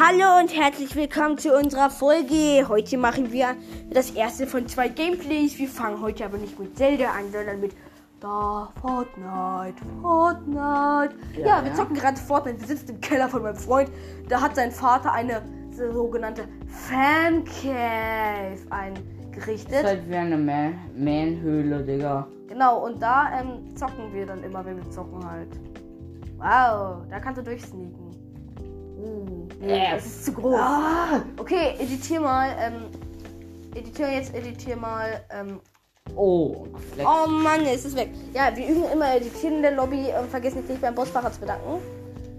Hallo und herzlich willkommen zu unserer Folge. Heute machen wir das erste von zwei Gameplays. Wir fangen heute aber nicht mit Zelda an, sondern mit da Fortnite, Fortnite. Ja, Ja, wir zocken gerade Fortnite. Wir sitzen im Keller von meinem Freund. Da hat sein Vater eine sogenannte Fan Cave eingerichtet. ist halt wie eine Man Manhöhle, Digga. Genau, und da ähm, zocken wir dann immer, wenn wir zocken halt. Wow, da kannst du durchsneaken. Uh, nee, Äh. das ist zu groß. Ah! Okay, editier mal, ähm, editier jetzt, editier mal, ähm, Oh, Flex. oh Mann, es ist weg. Ja, wir üben immer editieren in der Lobby, ähm, vergiss nicht, dich beim Bossfahrer zu bedanken.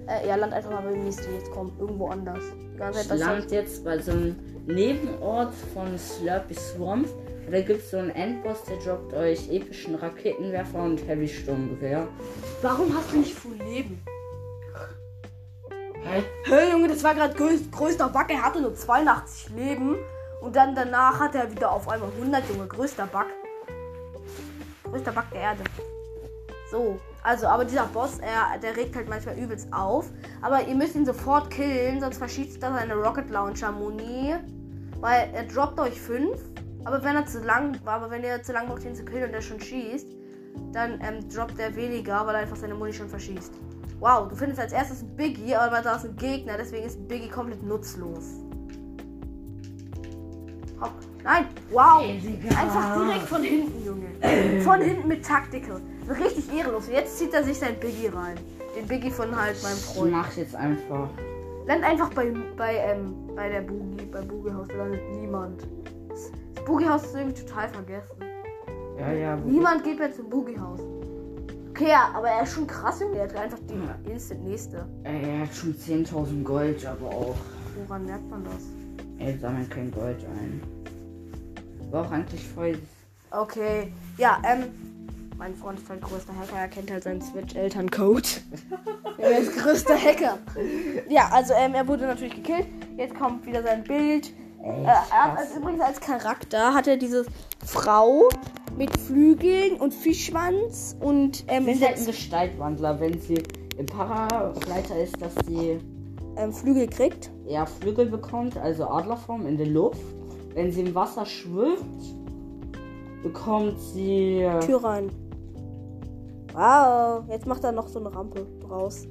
Äh, ja, land einfach mal bei Misty, jetzt komm, irgendwo anders. Ich land jetzt bei so einem Nebenort von Slurpy Swamp. Da gibt es so einen Endboss, der droppt euch epischen Raketenwerfer und Heavy Sturmgewehr. Warum hast du nicht Full Leben? Hä? Hey Junge, das war gerade größ, größter Bug. Er hatte nur 82 Leben. Und dann danach hat er wieder auf einmal 100, Junge. Größter Bug. Größter Bug der Erde. So, also, aber dieser Boss, er, der regt halt manchmal übelst auf. Aber ihr müsst ihn sofort killen, sonst verschießt er seine Rocket Launcher Muni. Weil er droppt euch 5. Aber wenn er zu lang war, aber wenn ihr zu lang braucht, ihn zu killen und er schon schießt, dann ähm, droppt er weniger, weil er einfach seine Muni schon verschießt. Wow, du findest als erstes einen Biggie, aber da ist ein Gegner, deswegen ist Biggie komplett nutzlos. Hopp. Nein, wow. Einfach direkt von hinten, Junge. Von hinten mit Tactical. Richtig ehrenlos. Und jetzt zieht er sich sein Biggie rein. Den Biggie von halt meinem Ich Freund. mach jetzt einfach. Land einfach bei, bei, ähm, bei der Boogie, bei Boogie Haus, da landet niemand. Das, das Boogie Haus ist irgendwie total vergessen. Ja, ja. Niemand geht mehr zum Boogie Haus. Okay, ja, aber er ist schon krass, Junge. Er hat einfach die instant nächste. Er hat schon 10.000 Gold, aber auch. Woran merkt man das? Er sammelt kein Gold ein. War auch eigentlich voll. Okay, ja, ähm, mein Freund ist halt größter Hacker, er kennt halt seinen Switch-Elterncode. er ist größter Hacker. Ja, also, ähm, er wurde natürlich gekillt. Jetzt kommt wieder sein Bild. Äh, er hat als, übrigens als Charakter hat er diese Frau mit Flügeln und Fischschwanz und ähm, Sie ist halt ein Gestaltwandler, wenn sie im Paragleiter ist, dass sie ähm, Flügel kriegt. eher Flügel bekommt, also Adlerform in der Luft. Wenn sie im Wasser schwimmt, bekommt sie. Tür rein. Wow, jetzt macht er noch so eine Rampe draus.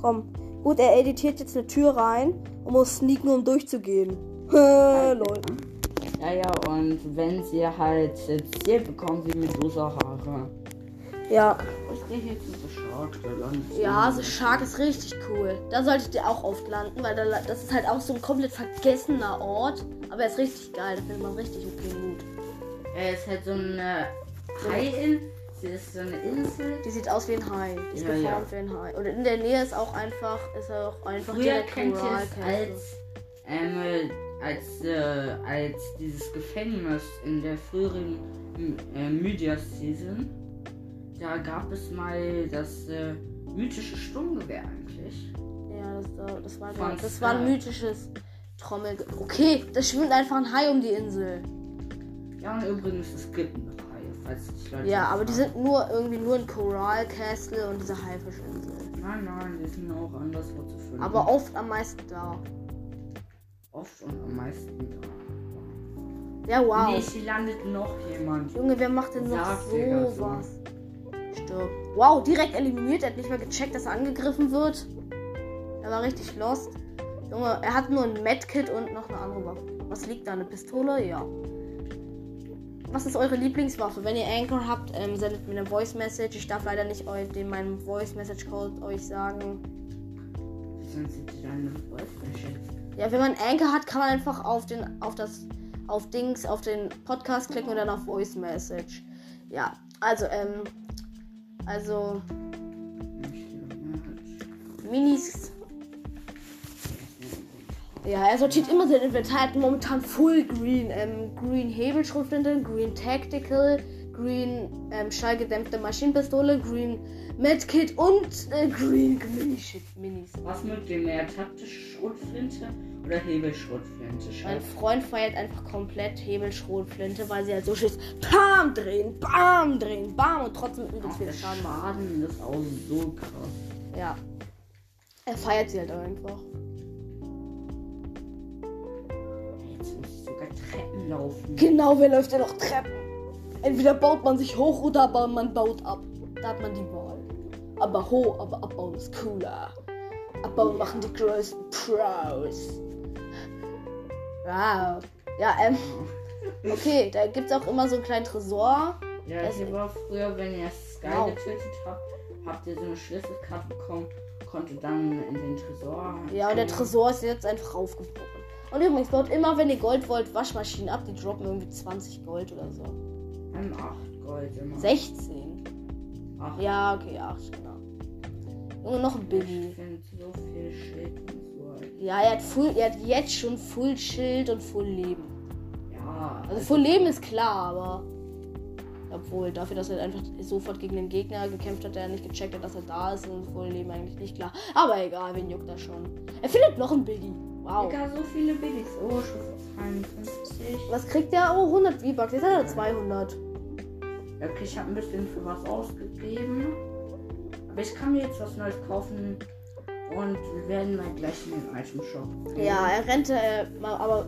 Komm. Gut, er editiert jetzt eine Tür rein und muss sneaken, um durchzugehen. Lol. Ja, ja, und wenn sie halt äh, Ziel bekommt, sie Medusa Haare. Ja. Ich gehe jetzt mit der Shark, der landet Ja, so Shark ist richtig cool. Da solltet ihr auch oft landen, weil da, das ist halt auch so ein komplett vergessener Ort. Aber er ist richtig geil, da findet man richtig okay gut. Er ist halt so eine Haiin. Ist so eine Insel. Die sieht aus wie ein Hai. Die ist Ja, geformt wie ein Hai. Und in der Nähe ist auch einfach, ist auch einfach Früher kennt ihr es als, ähm, äh, als, äh, als dieses Gefängnis in der früheren äh, Media-Season. Da gab es mal das äh, mythische Sturmgewehr eigentlich. Ja, das, da- das war Von das war ein mythisches Trommel. Okay, da schwimmt einfach ein Hai um die Insel. Ja, und übrigens, es gibt eine Reihe, falls sich Leute Ja, aber die sind nur irgendwie nur in Coral Castle und diese Haifischinsel. Nein, nein, die sind auch anderswo zu finden. Aber oft am meisten da. oft und am meisten da. Ja, wow. Nee, hier landet noch jemand. Junge, wer macht denn noch Sag, Digga, so. sowas? Stirb. Wow, direkt eliminiert. Er hat nicht mal gecheckt, dass er angegriffen wird. Er war richtig lost. Junge, er hat nur ein Medkit und noch eine andere Waffe. Was liegt da? Eine Pistole? Ja. Was ist eure Lieblingswaffe? Wenn ihr Anchor habt, ähm, sendet mir eine Voice Message. Ich darf leider nicht euch den meinen Voice Message Code euch sagen. Ja, wenn man Anchor hat, kann man einfach auf den, auf das, auf Dings, auf den Podcast klicken und dann auf Voice Message. Ja, also, ähm, also, Minis. Ja, er sortiert immer sein Inventar. Er hat momentan Full Green. Ähm, Green Hebelschrotflinte, Green Tactical, Green ähm, schallgedämpfte Maschinenpistole, Green Medkit und äh, Green Mini-Shit Minis. Was mögt ihr mehr? Taktische Schrotflinte oder Hebelschrotflinte? Mein. Freund feiert einfach komplett Hebelschrotflinte, weil sie halt so schießt. Bam, drehen, bam, drehen, bam und trotzdem übelst viel der Schaden. Schaden ist auch so krass. Ja. Er feiert sie halt einfach. Sogar Treppen laufen. Genau, wer läuft denn noch Treppen? Entweder baut man sich hoch oder aber man baut ab. Da hat man die Wahl. Aber hoch, aber abbauen ist cooler. Abbauen machen die größten Pros. Wow. Ja, ähm. Okay, da gibt's auch immer so einen kleinen Tresor. Ja, Das- war früher, wenn ihr Sky Wow. getötet habt, habt ihr so eine Schlüsselkarte bekommen, konnte dann in den Tresor. Ja, und der. Tresor ist jetzt einfach raufgebrochen. Und übrigens, baut immer, wenn ihr Gold wollt, Waschmaschinen ab. Die droppen irgendwie 20 Gold oder so. Ähm, 8 Gold immer. 16. Acht. Ja, okay, 8, genau. Junge, noch ein Ich Billy. finde so viel Schild und so. Ja, er hat, full, er hat jetzt schon Full Schild und Full Leben. Ja, Also Full Leben ist klar, aber. Obwohl, dafür, dass er einfach sofort gegen den Gegner gekämpft hat, der er nicht gecheckt hat, dass er da ist, und Full Leben eigentlich nicht klar. Aber egal, wen juckt das schon. Er findet noch ein Billy. Wow. Digga, so viele Billys. Oh, Stufe 52. Was kriegt der? Oh, 100 V-Bucks. Jetzt hat er 200. Okay, ich habe ein bisschen für was ausgegeben. Aber ich kann mir jetzt was Neues kaufen. Und wir werden mal gleich in den Item Shop. gehen. Ja, er rennt äh, mal, aber.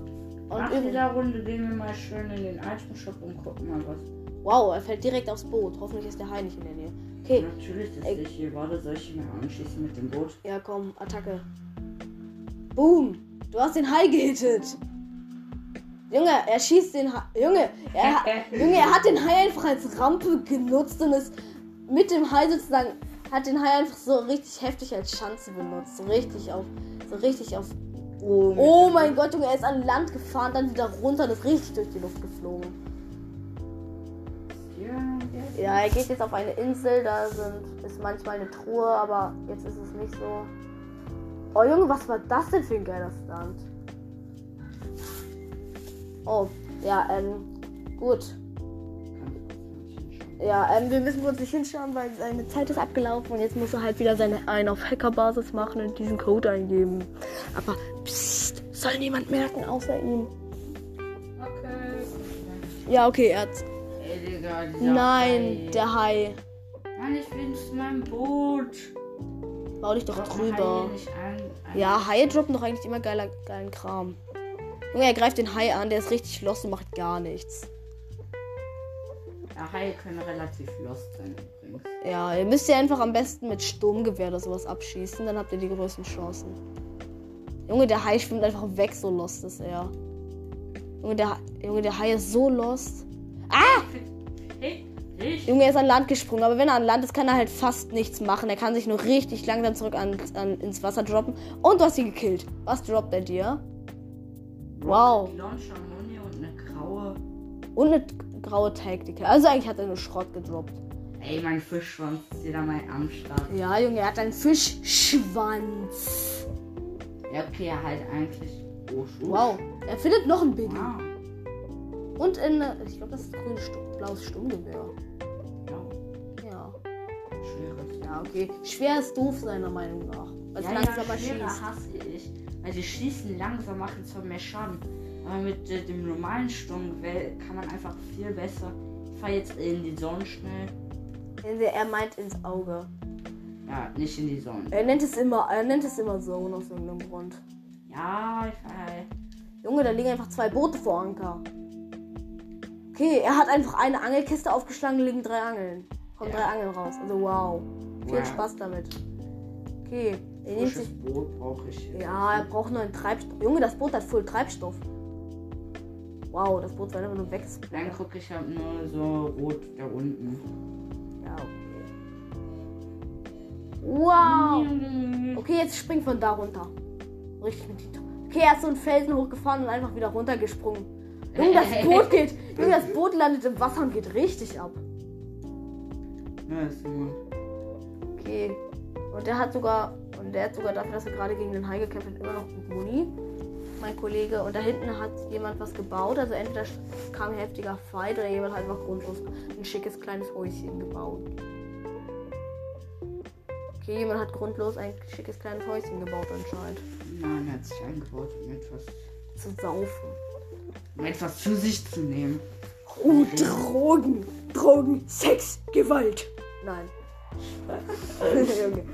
Und Nach dieser Runde gehen wir mal schön in den Item Shop und gucken mal was. wow, er fällt direkt aufs Boot. Hoffentlich ist der Hai nicht in der Nähe. Okay, Natürlich, Ey. sehe ich hier. Warte, soll ich ihn anschießen mit dem Boot? ja komm, Attacke. Boom! Du hast den Hai gehittet. Junge, er schießt den Hai. Junge, er, ha- Junge, er hat den Hai einfach als Rampe genutzt und ist mit dem Hai sozusagen hat den Hai einfach so richtig heftig als Schanze benutzt. So richtig auf. So richtig auf. Oh, Oh mein Gott, Junge, er ist an Land gefahren, dann wieder runter und ist richtig durch die Luft geflogen. Ja, er geht jetzt auf eine Insel, da sind, ist manchmal eine Truhe, aber jetzt ist es nicht so. Oh Junge, was war das denn für ein geiler Stunt? Oh, ja, ähm, gut. Ja, ähm, wir müssen uns nicht hinschauen, weil seine Zeit ist abgelaufen und jetzt muss er halt wieder seine einen auf Hackerbasis machen und diesen Code eingeben. Aber psst, soll niemand merken außer ihm. Okay. Ja, okay, er hat. Ey, Digga, Nein, Hai. der Hai. Mann, ich bin zu meinem Boot. Bau dich doch drüber. Ja, Haie droppen doch eigentlich immer geiler, geilen Kram. Junge, er greift den Hai an, der ist richtig lost und macht gar nichts. Ja, Haie können relativ lost sein übrigens. Ja, ihr müsst ja einfach am besten mit Sturmgewehr oder sowas abschießen, dann habt ihr die größten Chancen. Junge, der Hai schwimmt einfach weg, so lost ist er. Junge, der, Junge, der Hai ist so lost. Junge, er ist an Land gesprungen, aber wenn er an Land ist, kann er halt fast nichts machen. Er kann sich nur richtig langsam zurück an, an, ins Wasser droppen. Und du hast ihn gekillt. Was droppt er dir? Wow. Und eine graue. Und eine graue Taktik. Also eigentlich hat er nur Schrott gedroppt. Ey, mein Fischschwanz ist wieder mal am Start. Ja, Junge, er hat einen Fischschwanz. Ja, okay, er halt eigentlich. Oh, Wow. Er findet noch ein Biggie. Wow. Und in, ich glaube, das ist grün, Stu blaues Sturmgewehr. Ja, okay. Schwer ist doof, seiner Meinung nach. Weil Ja, langsamer ja, schießt. hasse ich. Weil die schießen langsam, machen zwar mehr Schaden. Aber mit äh, dem normalen Sturmgewehr kann man einfach viel besser. Ich fahr jetzt in die Zone schnell. Er meint ins Auge. Ja, nicht in die Zone. Er nennt es immer, er nennt es immer Zone aus irgendeinem Grund. Ja, ich fahr. Junge, da liegen einfach zwei Boote vor Anker. Okay, er hat einfach eine Angelkiste aufgeschlagen, liegen drei Angeln. Kommen Ja. drei Angeln raus. Also wow. Viel Wow. Spaß damit. Okay, er nimmt sich. Boot brauche ich. jetzt. Ja, er braucht neuen Treibstoff. Junge, das Boot hat voll Treibstoff. Wow, das Boot soll einfach nur weg. Dann gucke ich halt nur so rot da unten. Ja, okay. Wow. Okay, jetzt spring von da runter. Richtig mit die Okay, er ist so einen Felsen hochgefahren und einfach wieder runtergesprungen. Junge, das Boot geht. Junge, das Boot landet im Wasser und geht richtig ab. Ja, ist immer. Und der hat sogar. Und der hat sogar dafür, dass er gerade gegen den Hai gekämpft hat, immer noch gut Muni. Mein Kollege. Und da hinten hat jemand was gebaut. Also entweder kam ein heftiger Fight oder jemand hat einfach grundlos ein schickes kleines Häuschen gebaut. Okay, jemand hat grundlos ein schickes kleines Häuschen gebaut anscheinend. Nein, er hat sich eingebaut, um etwas, Zu saufen. um etwas zu sich zu nehmen. Oh, Drogen. Drogen, Sex, Gewalt. Nein. Junge.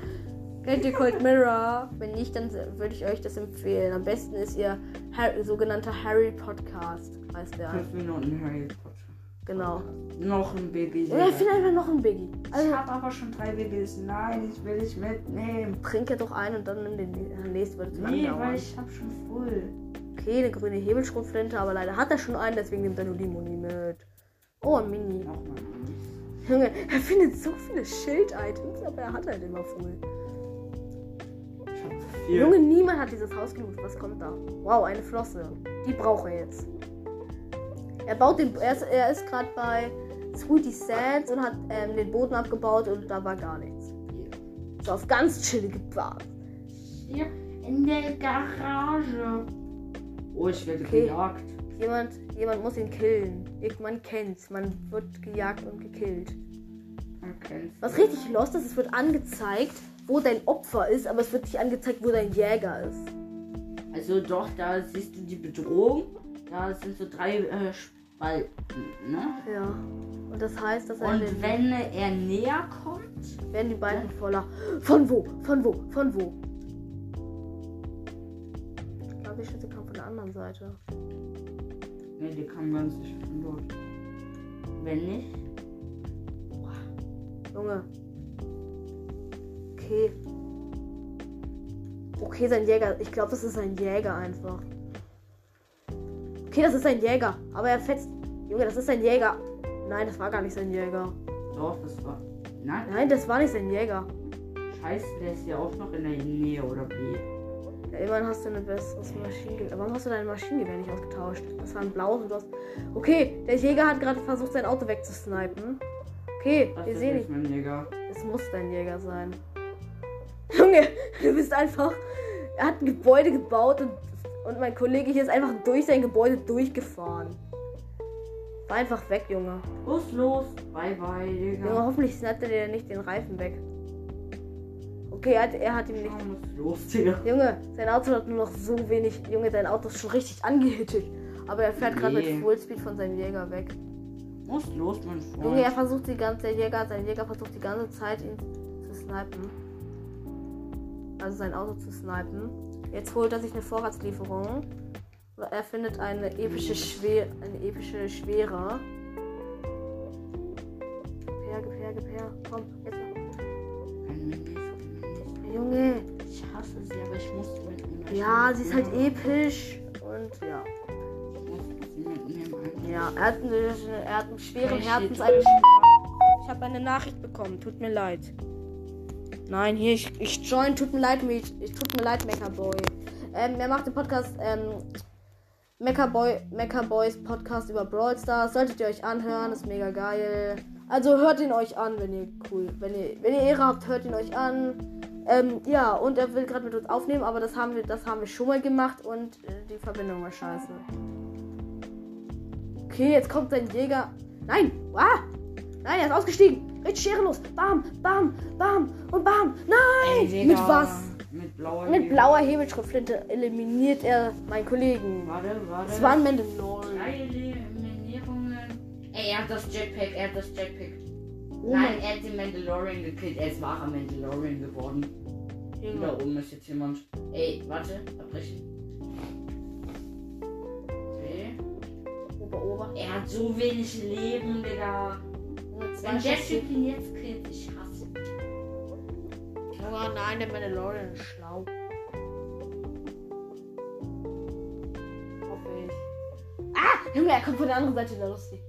Kennt ihr Cold Mirror? Wenn nicht, dann würde ich euch das empfehlen. Am besten ist, ihr Harry, sogenannter Harry Podcast heißt der. Fünf Minuten Harry Potter. Genau. Noch ein Baby. Ja, einfach noch ein Biggie. Also ich habe aber schon drei Babys. Nein, ich will nicht mitnehmen. trinke doch einen und dann nimm den nächsten, zu lang Nee, dauern. weil ich habe schon voll. Okay, eine grüne Hebelschrotflinte, aber leider hat er schon einen, deswegen nimmt er nur die Muni mit. Oh, ein Mini. Nochmal. Junge, er findet so viele Schild-Items, aber er hat halt immer voll. Vier. Junge, niemand hat dieses Haus gelootet. Was kommt da? Wow, eine Flosse. Die braucht er jetzt. Er baut den. Er ist, er ist gerade bei Sweetie Sands und hat ähm, den Boden abgebaut und da war gar nichts. So auf ganz chillige Basis. Hier in der Garage. Oh, ich werde Okay. gejagt. Jemand, jemand muss ihn killen. Man kennt's. Man wird gejagt und gekillt. Man kennt's. Was richtig lost ist, es wird angezeigt, wo dein Opfer ist, aber es wird nicht angezeigt, wo dein Jäger ist. Also doch, da siehst du die Bedrohung. Da sind so drei äh, Spalten, ne? Ja. Und das heißt, dass er Und wenn er näher kommt, werden die beiden voller. Von wo? Von wo? Von wo? Ich glaube, die Schütze kommt von der anderen Seite. Ne, die kam ganz von dort. Wenn nicht, Junge. Okay. Okay, sein Jäger. Ich glaube, das ist ein Jäger einfach. Okay, das ist ein Jäger. Aber er fetzt. Junge, das ist ein Jäger. Nein, das war gar nicht sein Jäger. doch, das war. Nein, Nein, das war nicht sein Jäger. scheiße, der ist ja auch noch in der Nähe, oder wie? Ja, immerhin hast du ein besseres Maschinengewehr. Warum hast du dein Maschinengewehr nicht ausgetauscht? Das war ein blaues und du hast. Okay, der Jäger hat gerade versucht, sein Auto wegzusnipen. Okay, Das wir sehen nicht. Es muss dein Jäger sein. Junge, du bist einfach. Er hat ein Gebäude gebaut und, und mein Kollege hier ist einfach durch sein Gebäude durchgefahren. War einfach weg, Junge. Los, los. Bye, bye, Junge, Digga. hoffentlich snippt er dir nicht den Reifen weg. Okay, er hat, er hat ihm nicht. Los, Digga? Junge, sein Auto hat nur noch so wenig. Junge, dein Auto ist schon richtig angehittet. Aber er fährt gerade Nee. mit Fullspeed von seinem Jäger weg. Was ist los, mein Junge, er Freund? versucht die ganze, der Jäger, sein Jäger versucht die ganze Zeit ihn zu snipen. Also sein Auto zu snipen. Jetzt holt er sich eine Vorratslieferung. Er findet eine epische Schwere, eine epische Schwere. Gib her, gib her, gib her. Komm, jetzt Ja, sie ist halt episch. Und ja. Ich. Ja, er hat, eine, er hat einen schweren Herzens. ich habe eine Nachricht bekommen. Tut mir leid. Nein, hier, ich, ich join. Tut mir leid, mich. Ich tut mir leid, Meckerboy. Ähm, er macht den Podcast, ähm, Meckerboy, Meckerboys Podcast über Brawl Stars. Solltet ihr euch anhören, ist mega geil. Also hört ihn euch an, wenn ihr cool, wenn ihr, wenn ihr Ehre habt, hört ihn euch an. Ähm, ja, und er will gerade mit uns aufnehmen, aber das haben wir, das haben wir schon mal gemacht und äh, die Verbindung war scheiße. Okay, jetzt kommt sein Jäger. Nein! Ah! Nein, er ist ausgestiegen. Richtig schwerelos. Bam, bam, bam und bam. Nein! Digga, Mit was? Mit blauer Mit blauer Hebelschriftflinte eliminiert er meinen Kollegen. Warte, warte. Es war ein Mandalorian. Drei Eliminierungen. Ey, er hat das Jetpack, er hat das Jetpack. Oh Nein, er hat den Mandalorian gekillt. Er ist wahrer Mandalorian geworden. Junge. Da oben ist jetzt jemand. Ey, warte, abbrechen. Okay. Ober. Er hat so wenig Leben, Digga. Wenn. Typ ihn jetzt killt, ich hasse. ihn. Junge, nein, der Mandalorian ist schlau. Hoffe ich. Ah! Junge, er kommt von der anderen Seite, der lustig.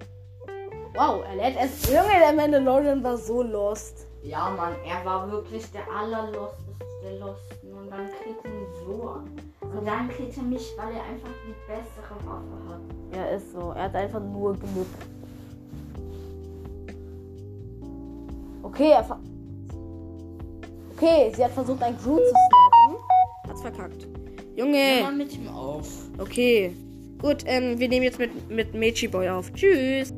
Wow, er lädt erst. Junge, der Mandalorian war so lost. Ja, Mann, er war wirklich der allerlosteste der Losten. Und dann killt er ihn so an. Und dann killt er mich, weil er einfach die bessere Waffe hat. Ja, ist so. Er hat einfach nur genug. Okay, er ver Okay, sie hat versucht, einen Crew zu snipen. Hat's verkackt. Junge. Mal mit ihm auf. Okay. Gut, ähm, wir nehmen jetzt mit, mit Mechi Boy auf. Tschüss.